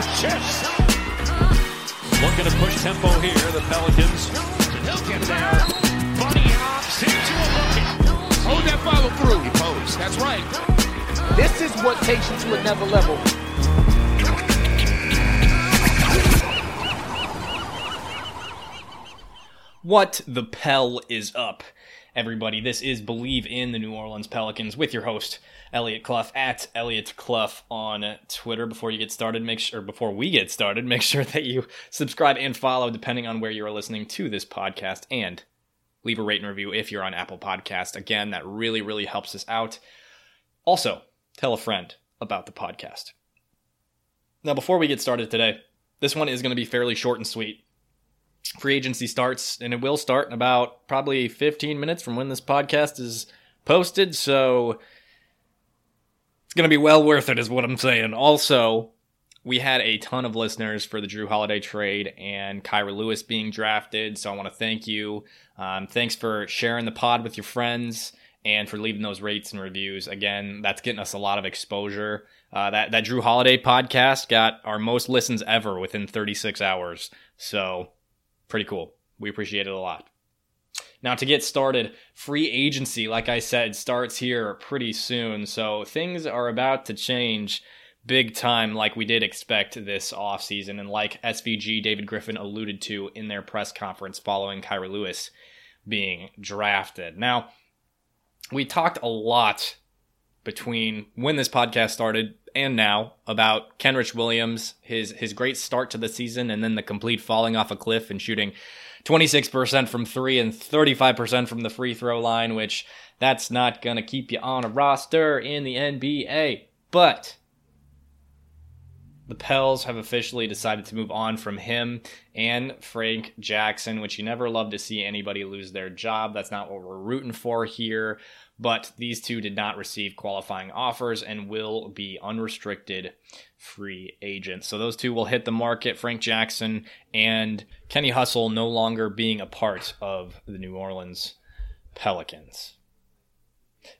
Say it chest. Looking to push tempo here, the Pelicans. He'll get there. Bunny hops into a bucket. Hold that follow through. He posed. That's right. This is what takes you to another level. What the Pell is up, everybody? This is Bleav in the New Orleans Pelicans with your host Elliot Clough at Elliot Clough on Twitter. Before you get started, make sure before we get started, make sure that you subscribe and follow depending on where you are listening to this podcast, and leave a rate and review if you're on Apple Podcast. Again, that really really helps us out. Also, tell a friend about the podcast. Now, before we get started today, this one is going to be fairly short and sweet free agency starts, and it will start in about probably 15 minutes from when this podcast is posted. So it's going to be well worth it, is what I'm saying. Also, we had a ton of listeners for the Jrue Holiday trade and Kira Lewis being drafted. So I want to thank you. Um, thanks for sharing the pod with your friends and for leaving those rates and reviews. Again, that's getting us a lot of exposure. Uh, that that Jrue Holiday podcast got our most listens ever within 36 hours. So pretty cool. We appreciate it a lot. Now, to get started, free agency, like I said, starts here pretty soon. So things are about to change big time, like we did expect this offseason, and like SVG David Griffin alluded to in their press conference following Kira Lewis being drafted. Now, we talked a lot between when this podcast started and now about Kenrich Williams, his his great start to the season, and then the complete falling off a cliff and shooting 26% from three and 35% from the free throw line, which that's not gonna keep you on a roster in the NBA. But the Pels have officially decided to move on from him and Frank Jackson, which you never love to see anybody lose their job. That's not what we're rooting for here but these two did not receive qualifying offers and will be unrestricted free agents. So those two will hit the market. Frank Jackson and Kenny Hustle no longer being a part of the New Orleans Pelicans.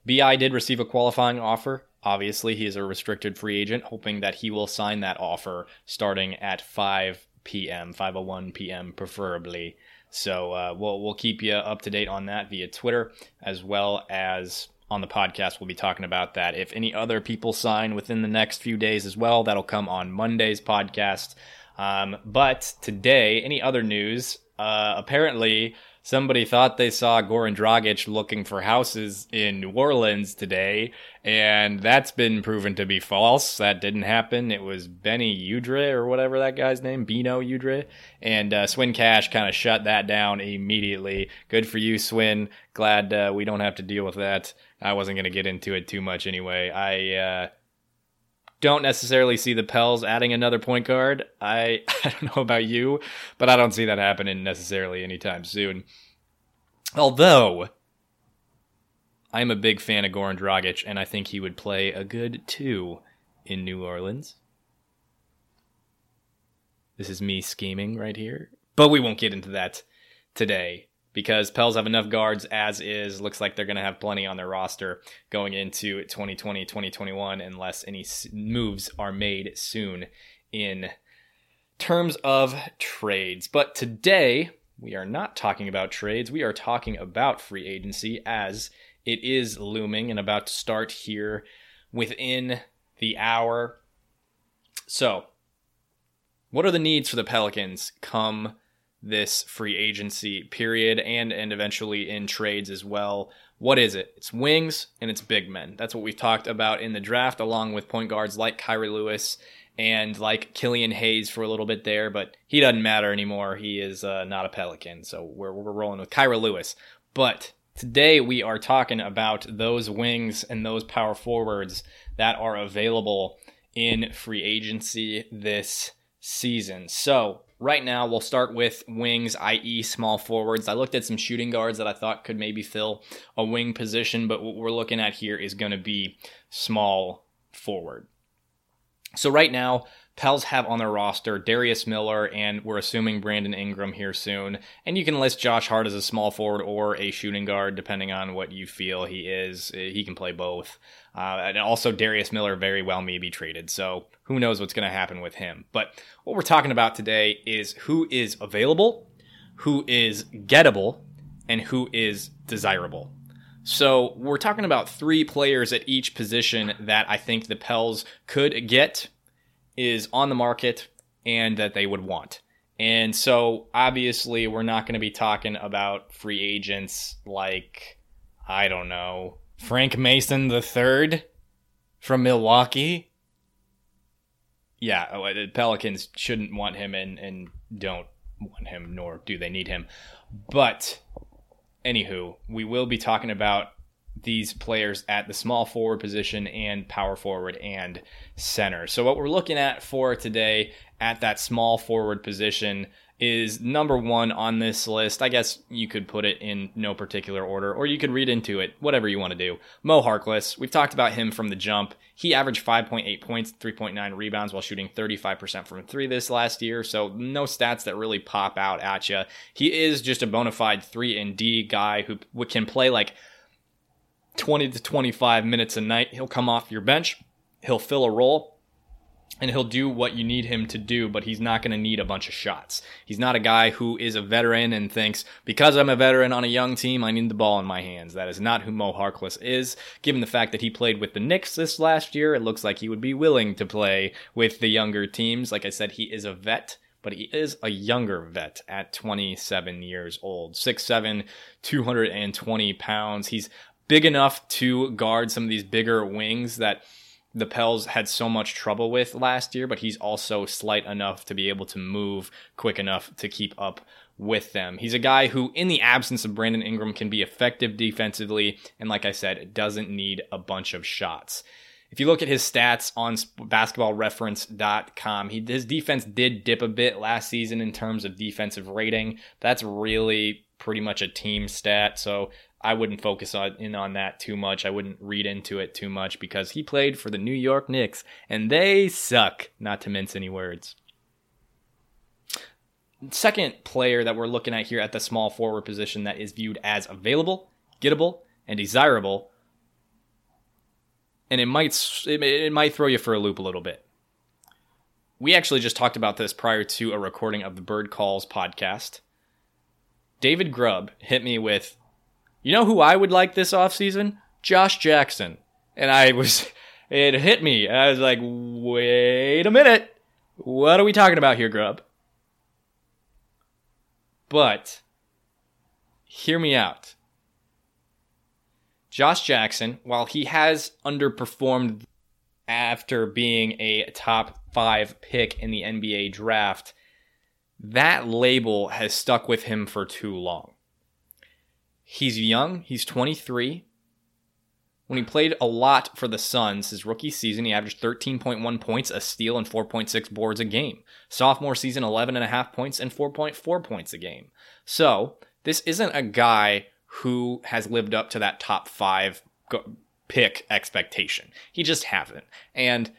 BI did receive a qualifying offer. Obviously, he is a restricted free agent, hoping that he will sign that offer starting at 5 p.m., 5:01 p.m. preferably so uh, we'll we'll keep you up to date on that via Twitter as well as on the podcast. We'll be talking about that. If any other people sign within the next few days as well, that'll come on Monday's podcast. Um, but today, any other news? Uh, apparently, somebody thought they saw Goran Dragic looking for houses in New Orleans today, and that's been proven to be false. That didn't happen. It was Benny Udrih or whatever that guy's name, Beno Udrih, and uh, Swin Cash kind of shut that down immediately. Good for you, Swin. Glad uh, we don't have to deal with that. I wasn't going to get into it too much anyway. I uh, don't necessarily see the Pels adding another point guard. I I don't know about you, but I don't see that happening necessarily anytime soon. Although I'm a big fan of Goran Dragic, and I think he would play a good two in New Orleans. This is me scheming right here, but we won't get into that today because Pels have enough guards as is. Looks like they're going to have plenty on their roster going into 2020, 2021, unless any moves are made soon in terms of trades. But today, we are not talking about trades. We are talking about free agency as it is looming and about to start here within the hour. So, what are the needs for the Pelicans come this free agency period and and eventually in trades as well. What is it? It's wings and it's big men. That's what we've talked about in the draft, along with point guards like Kira Lewis and like Killian Hayes for a little bit there, but he doesn't matter anymore. He is uh, not a Pelican, so we're we're rolling with Kira Lewis. But Today, we are talking about those wings and those power forwards that are available in free agency this season. So, right now, we'll start with wings, i.e., small forwards. I looked at some shooting guards that I thought could maybe fill a wing position, but what we're looking at here is going to be small forward. So, right now, Pels have on their roster Darius Miller, and we're assuming Brandon Ingram here soon. And you can list Josh Hart as a small forward or a shooting guard, depending on what you feel he is. He can play both. Uh, and also, Darius Miller very well may be traded. So who knows what's going to happen with him. But what we're talking about today is who is available, who is gettable, and who is desirable. So we're talking about three players at each position that I think the Pels could get is on the market and that they would want. And so obviously we're not going to be talking about free agents like I don't know, Frank Mason the 3rd from Milwaukee. Yeah, oh, the Pelicans shouldn't want him and and don't want him nor do they need him. But anywho, we will be talking about these players at the small forward position and power forward and center. So, what we're looking at for today at that small forward position is number one on this list. I guess you could put it in no particular order, or you could read into it, whatever you want to do. Mo Harkless, we've talked about him from the jump. He averaged 5.8 points, 3.9 rebounds while shooting 35% from three this last year, so no stats that really pop out at you. He is just a bona fide 3 and D guy who can play like 20 to 25 minutes a night. He'll come off your bench, he'll fill a role, and he'll do what you need him to do, but he's not going to need a bunch of shots. He's not a guy who is a veteran and thinks, because I'm a veteran on a young team, I need the ball in my hands. That is not who Mo Harkless is. Given the fact that he played with the Knicks this last year, it looks like he would be willing to play with the younger teams. Like I said, he is a vet but he is a younger vet at 27 years old. 6'7, 220 pounds. He's big enough to guard some of these bigger wings that the Pels had so much trouble with last year, but he's also slight enough to be able to move quick enough to keep up with them. He's a guy who, in the absence of Brandon Ingram, can be effective defensively, and like I said, doesn't need a bunch of shots. If you look at his stats on basketballreference.com, he, his defense did dip a bit last season in terms of defensive rating. That's really pretty much a team stat. So I wouldn't focus on in on that too much. I wouldn't read into it too much because he played for the New York Knicks and they suck, not to mince any words. Second player that we're looking at here at the small forward position that is viewed as available, gettable, and desirable. And it might it might throw you for a loop a little bit. We actually just talked about this prior to a recording of the Bird Calls podcast. David Grubb hit me with you know who I would like this offseason? Josh Jackson. And I was, it hit me. I was like, wait a minute. What are we talking about here, Grub? But, hear me out. Josh Jackson, while he has underperformed after being a top five pick in the NBA draft, that label has stuck with him for too long. He's young, he's 23. When he played a lot for the Suns his rookie season, he averaged 13.1 points, a steal, and 4.6 boards a game. Sophomore season, 11.5 points and 4.4 points a game. So, this isn't a guy who has lived up to that top five pick expectation. He just hasn't. And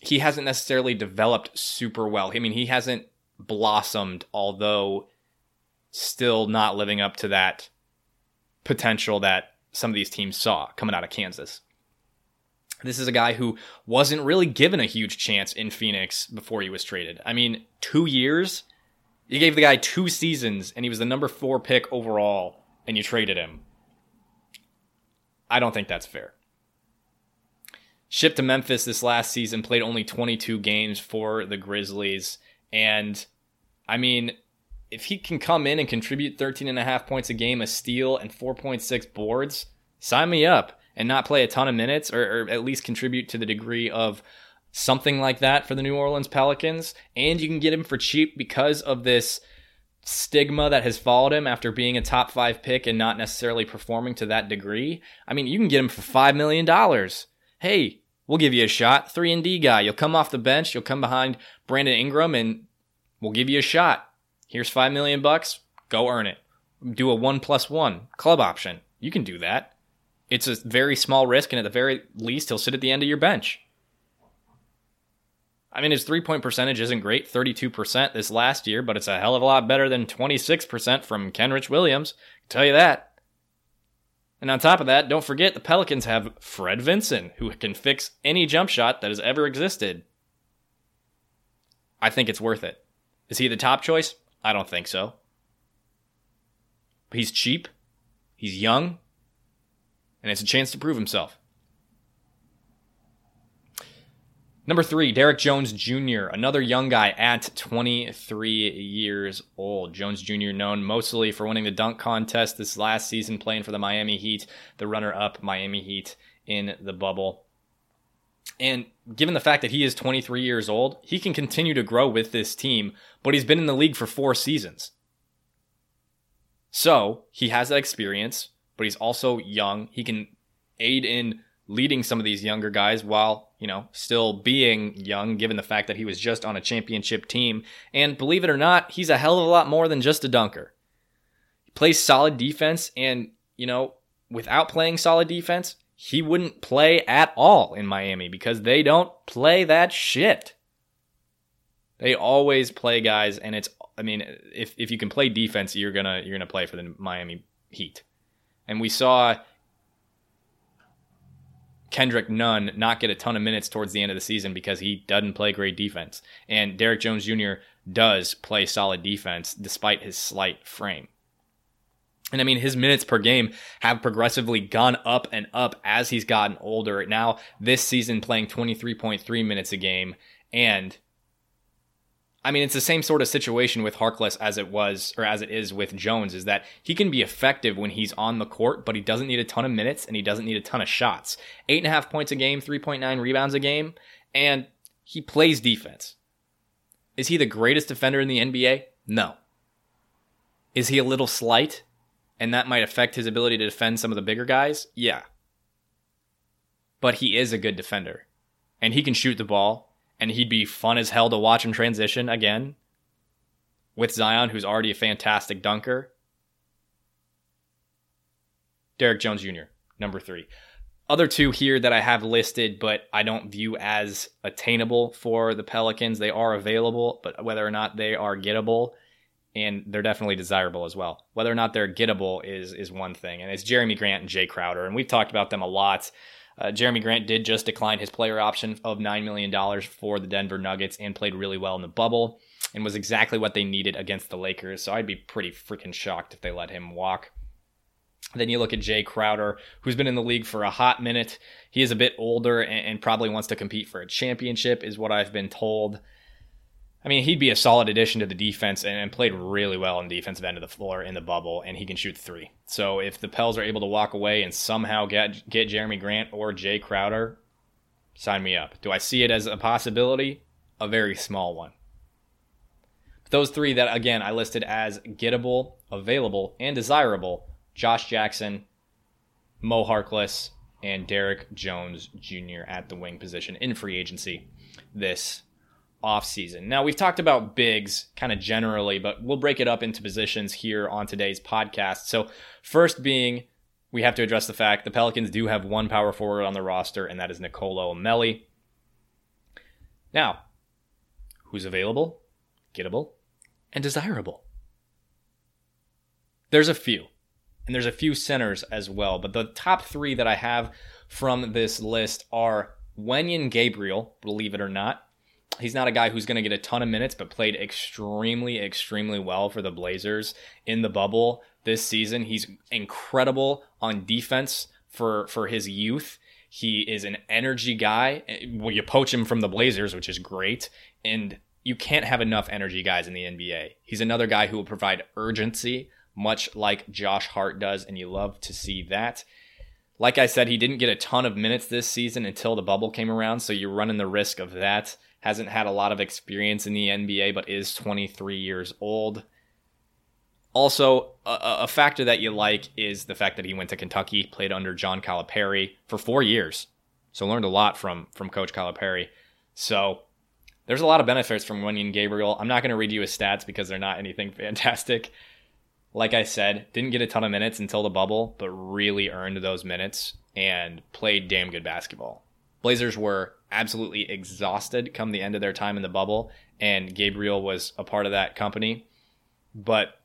he hasn't necessarily developed super well. I mean, he hasn't blossomed, although still not living up to that potential that some of these teams saw coming out of Kansas. This is a guy who wasn't really given a huge chance in Phoenix before he was traded. I mean, two years? You gave the guy two seasons and he was the number four pick overall and you traded him. I don't think that's fair. Shipped to Memphis this last season, played only 22 games for the Grizzlies. And I mean, if he can come in and contribute 13 and a half points a game, a steal, and 4.6 boards, sign me up and not play a ton of minutes or, or, at least contribute to the degree of something like that for the New Orleans Pelicans. And you can get him for cheap because of this stigma that has followed him after being a top five pick and not necessarily performing to that degree. I mean, you can get him for $5 million. Hey, we'll give you a shot. 3 and D guy. You'll come off the bench. You'll come behind Brandon Ingram and we'll give you a shot. Here's 5 million bucks. Go earn it. Do a one plus one club option. You can do that. It's a very small risk, and at the very least, he'll sit at the end of your bench. I mean, his three point percentage isn't great, 32% this last year, but it's a hell of a lot better than 26% from Kenrich Williams. I'll tell you that. And on top of that, don't forget the Pelicans have Fred Vinson, who can fix any jump shot that has ever existed. I think it's worth it. Is he the top choice? I don't think so. He's cheap, he's young, and it's a chance to prove himself. Number three, Derrick Jones Jr., another young guy at 23 years old. Jones Jr., known mostly for winning the dunk contest this last season, playing for the Miami Heat, the runner up Miami Heat in the bubble. And given the fact that he is 23 years old, he can continue to grow with this team, but he's been in the league for four seasons. So he has that experience, but he's also young. He can aid in leading some of these younger guys while, you know, still being young, given the fact that he was just on a championship team. And believe it or not, he's a hell of a lot more than just a dunker. He plays solid defense, and, you know, without playing solid defense, he wouldn't play at all in Miami because they don't play that shit. They always play guys, and it's I mean, if if you can play defense, you're gonna you're gonna play for the Miami Heat. And we saw Kendrick Nunn not get a ton of minutes towards the end of the season because he doesn't play great defense. And Derrick Jones Jr. does play solid defense despite his slight frame. And I mean, his minutes per game have progressively gone up and up as he's gotten older. Now, this season, playing 23.3 minutes a game. And I mean, it's the same sort of situation with Harkless as it was, or as it is with Jones, is that he can be effective when he's on the court, but he doesn't need a ton of minutes and he doesn't need a ton of shots. Eight and a half points a game, 3.9 rebounds a game, and he plays defense. Is he the greatest defender in the NBA? No. Is he a little slight? And that might affect his ability to defend some of the bigger guys? Yeah. But he is a good defender. And he can shoot the ball and he'd be fun as hell to watch him transition again with Zion, who's already a fantastic dunker. Derrick Jones Jr., number three. Other two here that I have listed, but I don't view as attainable for the Pelicans. They are available, but whether or not they are gettable, and they're definitely desirable as well. Whether or not they're gettable is is one thing, and it's Jerami Grant and Jay Crowder, and we've talked about them a lot. Uh, Jerami Grant did just decline his player option of $9 million for the Denver Nuggets and played really well in the bubble and was exactly what they needed against the Lakers. So I'd be pretty freaking shocked if they let him walk. Then you look at Jay Crowder, who's been in the league for a hot minute. He is a bit older and, and probably wants to compete for a championship, is what I've been told. I mean, he'd be a solid addition to the defense and, and, played really well on the defensive end of the floor in the bubble, and he can shoot three. So if the Pels are able to walk away and somehow get get Jerami Grant or Jay Crowder, sign me up. Do I see it as a possibility? A very small one. Those three that again I listed as gettable, available, and desirable: Josh Jackson, Mo Harkless, and Derrick Jones Jr. at the wing position in free agency this offseason. Now, we've talked about bigs kind of generally, but we'll break it up into positions here on today's podcast. So, first being, we have to address the fact the Pelicans do have one power forward on the roster, and that is Nicolo Melli. Now, who's available, gettable, and desirable? There's a few, and there's a few centers as well, but the top three that I have from this list are Wenyen Gabriel, believe it or not, He's not a guy who's going to get a ton of minutes, but played extremely, extremely well for the Blazers in the bubble this season. He's incredible on defense for for his youth. He is an energy guy. Well, you poach him from the Blazers, which is great, and you can't have enough energy guys in the NBA. He's another guy who will provide urgency, much like Josh Hart does, and you love to see that. Like I said, he didn't get a ton of minutes this season until the bubble came around, so you're running the risk of that hasn't had a lot of experience in the NBA, but is 23 years old. Also, a, a, factor that you like is the fact that he went to Kentucky, played under John Calipari for four years, so learned a lot from from Coach Calipari. So there's a lot of benefits from Wenyen Gabriel. I'm not going to read you his stats because they're not anything fantastic. Like I said, didn't get a ton of minutes until the bubble, but really earned those minutes and played damn good basketball. Blazers were absolutely exhausted come the end of their time in the bubble, and Gabriel was a part of that company. But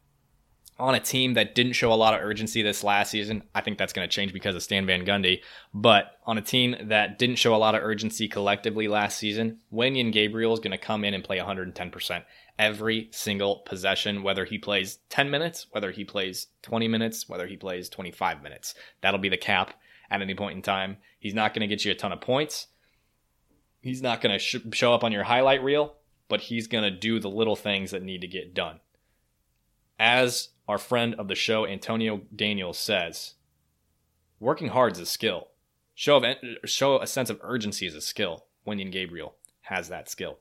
on a team that didn't show a lot of urgency this last season. I think that's going to change because of Stan Van Gundy. But on a team that didn't show a lot of urgency collectively last season, Wenyen Gabriel is going to come in and play 110% every single possession, whether he plays 10 minutes, whether he plays 20 minutes, whether he plays 25 minutes. That'll be the cap at any point in time. He's not going to get you a ton of points. He's not going to sh- show up on your highlight reel, but he's going to do the little things that need to get done. As our friend of the show, Antonio Daniels, says, working hard is a skill. Show, of, show a sense of urgency is a skill. Wenyen Gabriel has that skill.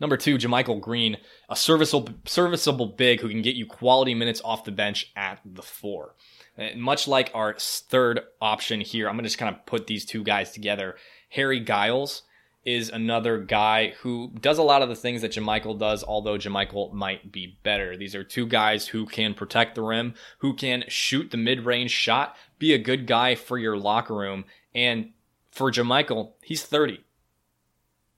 Number two, JaMychal Green, a serviceable, serviceable big who can get you quality minutes off the bench at the four. And much like our third option here, I'm going to just kind of put these two guys together. Harry Giles is another guy who does a lot of the things that JaMychal does, although JaMychal might be better. These are two guys who can protect the rim, who can shoot the mid range shot, be a good guy for your locker room. And for JaMychal, he's 30.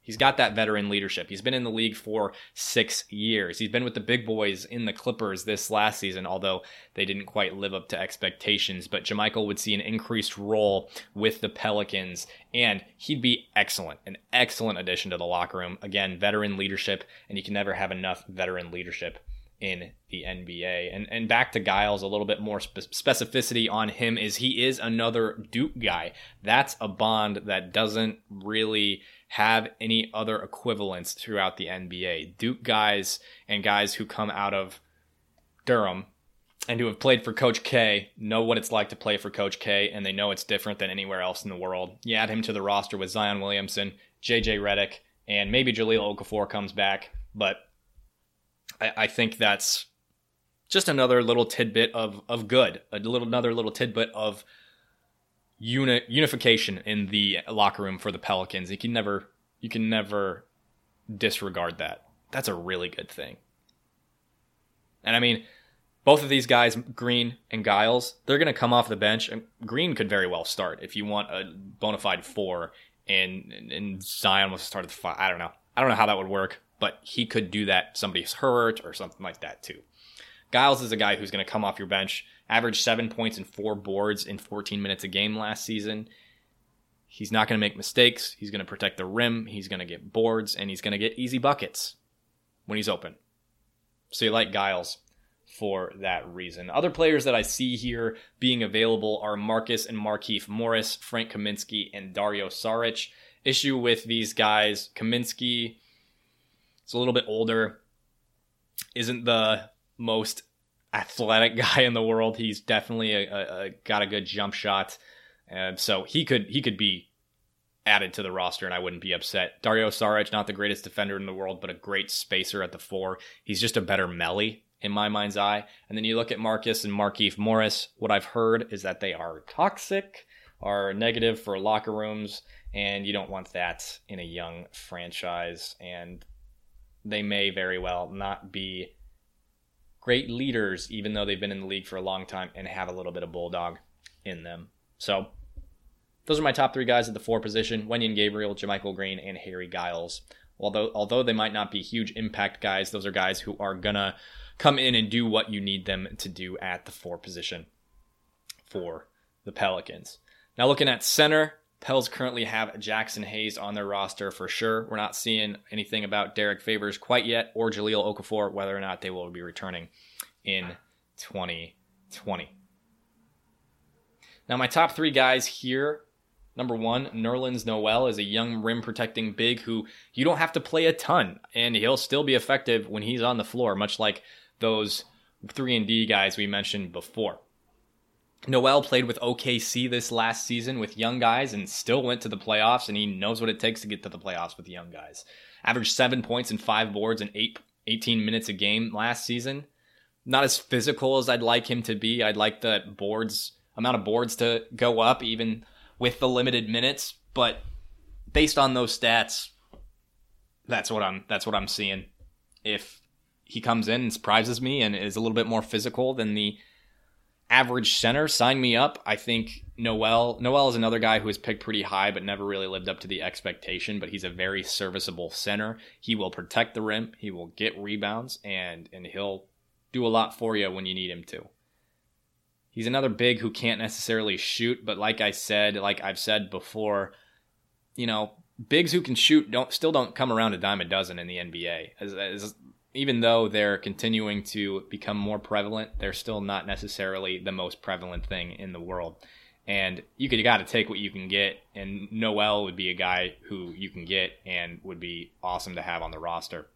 He's got that veteran leadership. He's been in the league for six years. He's been with the big boys in the Clippers this last season, although they didn't quite live up to expectations. But JaMychal would see an increased role with the Pelicans, and he'd be excellent, an excellent addition to the locker room. Again, veteran leadership, and you can never have enough veteran leadership in the NBA. And and back to Giles, a little bit more spe- specificity on him is he is another Duke guy. That's a bond that doesn't really have any other equivalents throughout the NBA. Duke guys and guys who come out of Durham and who have played for Coach K know what it's like to play for Coach K, and they know it's different than anywhere else in the world. You add him to the roster with Zion Williamson, JJ Redick, and maybe Jahlil Okafor comes back, but I, I think that's just another little tidbit of of good, a little another little tidbit of uni- unification in the locker room for the Pelicans. You can never you can never disregard that. That's a really good thing. And I mean, both of these guys, Green and Giles, they're going to come off the bench. And Green could very well start if you want a bona fide four, and and Zion was to start at the five. I don't know. I don't know how that would work, but he could do that. Somebody's hurt or something like that too. Giles is a guy who's going to come off your bench averaged seven points and four boards in 14 minutes a game last season. He's not going to make mistakes. He's going to protect the rim. He's going to get boards and he's going to get easy buckets when he's open. So you like Giles for that reason. Other players that I see here being available are Marcus and Markieff Morris, Frank Kaminsky, and Dario Saric. Issue with these guys, Kaminsky is a little bit older, isn't the most athletic guy in the world. He's definitely a, a, a got a good jump shot, and so he could he could be added to the roster, and I wouldn't be upset. Dario Saric, not the greatest defender in the world, but a great spacer at the four. He's just a better Melli in my mind's eye. And then you look at Marcus and Markieff Morris. What I've heard is that they are toxic, are negative for locker rooms, and you don't want that in a young franchise. And they may very well not be great leaders, even though they've been in the league for a long time and have a little bit of bulldog in them. So those are my top three guys at the four position: Wenyen Gabriel, JaMychal Green, and Harry Giles. Although although they might not be huge impact guys, those are guys who are gonna come in and do what you need them to do at the four position for the Pelicans. Now looking at center, Pels currently have Jaxson Hayes on their roster for sure. We're not seeing anything about Derrick Favors quite yet or Jahlil Okafor, whether or not they will be returning in 2020. Now, my top three guys here number one, Nerlens Noel is a young rim protecting big who you don't have to play a ton, and he'll still be effective when he's on the floor, much like those 3 and D guys we mentioned before. Noel played with OKC this last season with young guys and still went to the playoffs, and he knows what it takes to get to the playoffs with young guys. Averaged seven points and five boards in eight, 18 minutes a game last season. not as physical as I'd like him to be. I'd like the boards amount of boards to go up even with the limited minutes, but based on those stats, that's what I'm that's what I'm seeing. If he comes in and surprises me and is a little bit more physical than the average center, sign me up. I think Noel Noel is another guy who was picked pretty high but never really lived up to the expectation, but he's a very serviceable center. He will protect the rim, he will get rebounds and and he'll do a lot for you when you need him to. He's another big who can't necessarily shoot, but like I said, like I've said before, you know, bigs who can shoot don't still don't come around a dime a dozen in the NBA. As, as, even though they're continuing to become more prevalent, they're still not necessarily the most prevalent thing in the world. And you, you got to take what you can get. And Noel would be a guy who you can get and would be awesome to have on the roster.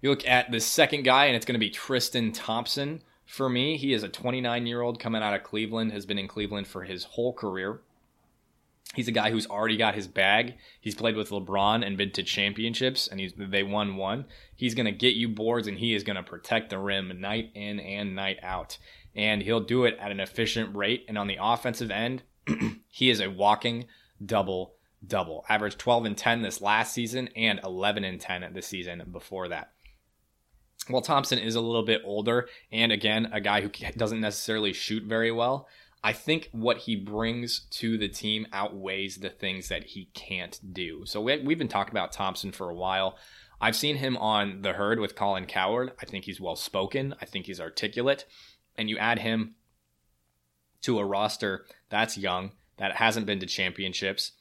You look at the second guy, and it's going to be Tristan Thompson. For me, he is a 29 year old coming out of Cleveland, has been in Cleveland for his whole career. He's a guy who's already got his bag. He's played with LeBron and been to championships, and he's they won one. He's going to get you boards, and he is going to protect the rim night in and night out. And he'll do it at an efficient rate. And on the offensive end, he is a walking double double. Averaged 12 and 10 this last season, and 11 and 10 this season before that. Well, Thompson is a little bit older, and again, a guy who doesn't necessarily shoot very well. I think what he brings to the team outweighs the things that he can't do. So we, have been talking about Thompson for a while. I've seen him on the herd with Colin Cowherd. I think he's well spoken. I think he's articulate. And you add him to a roster that's young, that hasn't been to championships.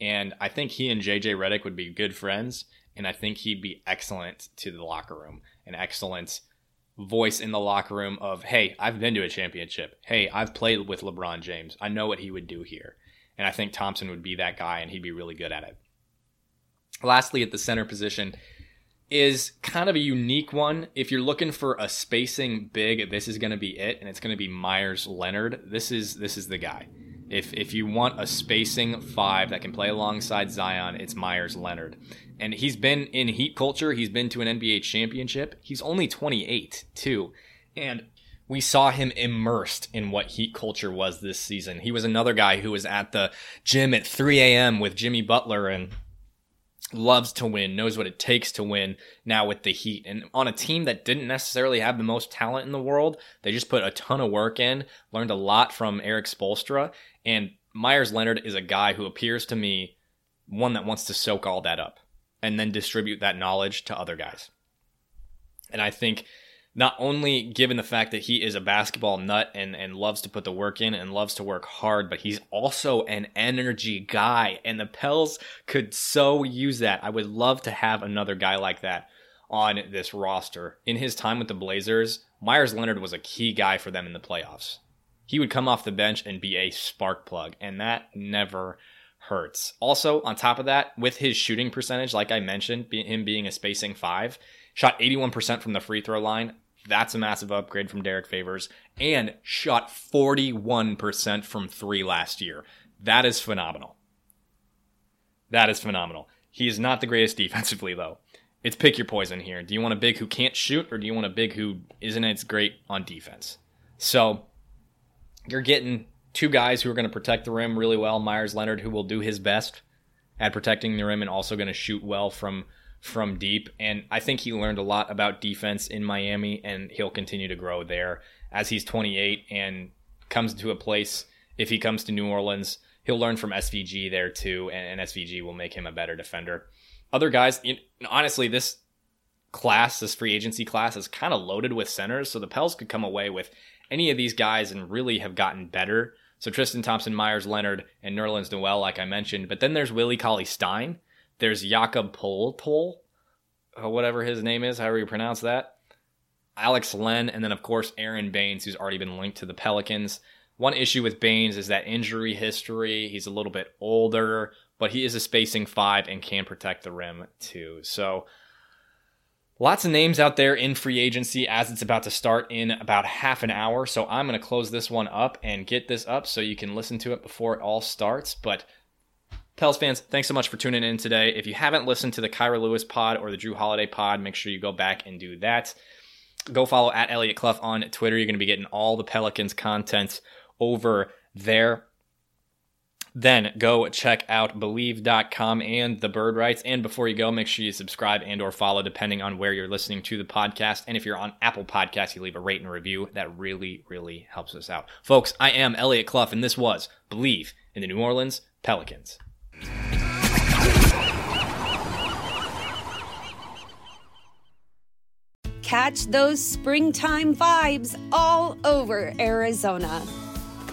And I think he and JJ Redick would be good friends. And I think he'd be excellent to the locker room, and excellent voice in the locker room of, hey, I've been to a championship. Hey, I've played with LeBron James. I know what he would do here. And I think Thompson would be that guy and he'd be really good at it. Lastly, at the center position is kind of a unique one. If you're looking for a spacing big, this is going to be it, and it's going to be Myers Leonard. This is this is the guy. If if you want a spacing five that can play alongside Zion, it's Myers Leonard and he's been in Heat culture. He's been to an NBA championship. He's only 28 too, and we saw him immersed in what Heat culture was this season. He was another guy who was at the gym at 3 a.m. with Jimmy Butler and loves to win, knows what it takes to win now with the Heat. And on a team that didn't necessarily have the most talent in the world, they just put a ton of work in, learned a lot from Erik Spoelstra. And Myers Leonard is a guy who appears to me one that wants to soak all that up and then distribute that knowledge to other guys. And I think not only given the fact that he is a basketball nut and, and loves to put the work in and loves to work hard, but he's also an energy guy. And the Pels could so use that. I would love to have another guy like that on this roster. In his time with the Blazers, Myers Leonard was a key guy for them in the playoffs. He would come off the bench and be a spark plug, and that never hurts. Also, on top of that, with his shooting percentage, like I mentioned, him being a spacing five, shot 81% from the free throw line. That's a massive upgrade from Derrick Favors, and shot 41% from three last year. That is phenomenal. That is phenomenal. He is not the greatest defensively, though. It's pick your poison here. Do you want a big who can't shoot, or do you want a big who isn't as great on defense? So, you're getting two guys who are going to protect the rim really well. Myers Leonard, who will do his best at protecting the rim and also going to shoot well from from deep. And I think he learned a lot about defense in Miami, and he'll continue to grow there as he's 28 and comes to a place. If he comes to New Orleans, he'll learn from SVG there too, and, and SVG will make him a better defender. Other guys, honestly, this class, this free agency class, is kind of loaded with centers, so the Pels could come away with any of these guys and really have gotten better so Tristan Thompson, Myers Leonard, and Nerlens Noel, like I mentioned. But then there's Willie Cauley Stein. There's Jakob Poeltl, or whatever his name is, however you pronounce that. Alex Len, and then of course Aron Baynes, who's already been linked to the Pelicans. One issue with Baynes is that injury history. He's a little bit older, but he is a spacing five and can protect the rim too. So Lots of names out there in free agency as it's about to start in about half an hour. So I'm going to close this one up and get this up so you can listen to it before it all starts. But Pels fans, thanks so much for tuning in today. If you haven't listened to the Kira Lewis pod or the Jrue Holiday pod, make sure you go back and do that. go follow at Elliot Clough on Twitter. You're going to be getting all the Pelicans content over there. Then go check out Bleav.com and the Bird rights And before you go, make sure you subscribe and or follow depending on where you're listening to the podcast. And if you're on Apple Podcasts, you leave a rate and review. That really, really helps us out. Folks, I am Elliot Clough, and this was Bleav in the New Orleans Pelicans. Catch those springtime vibes all over Arizona.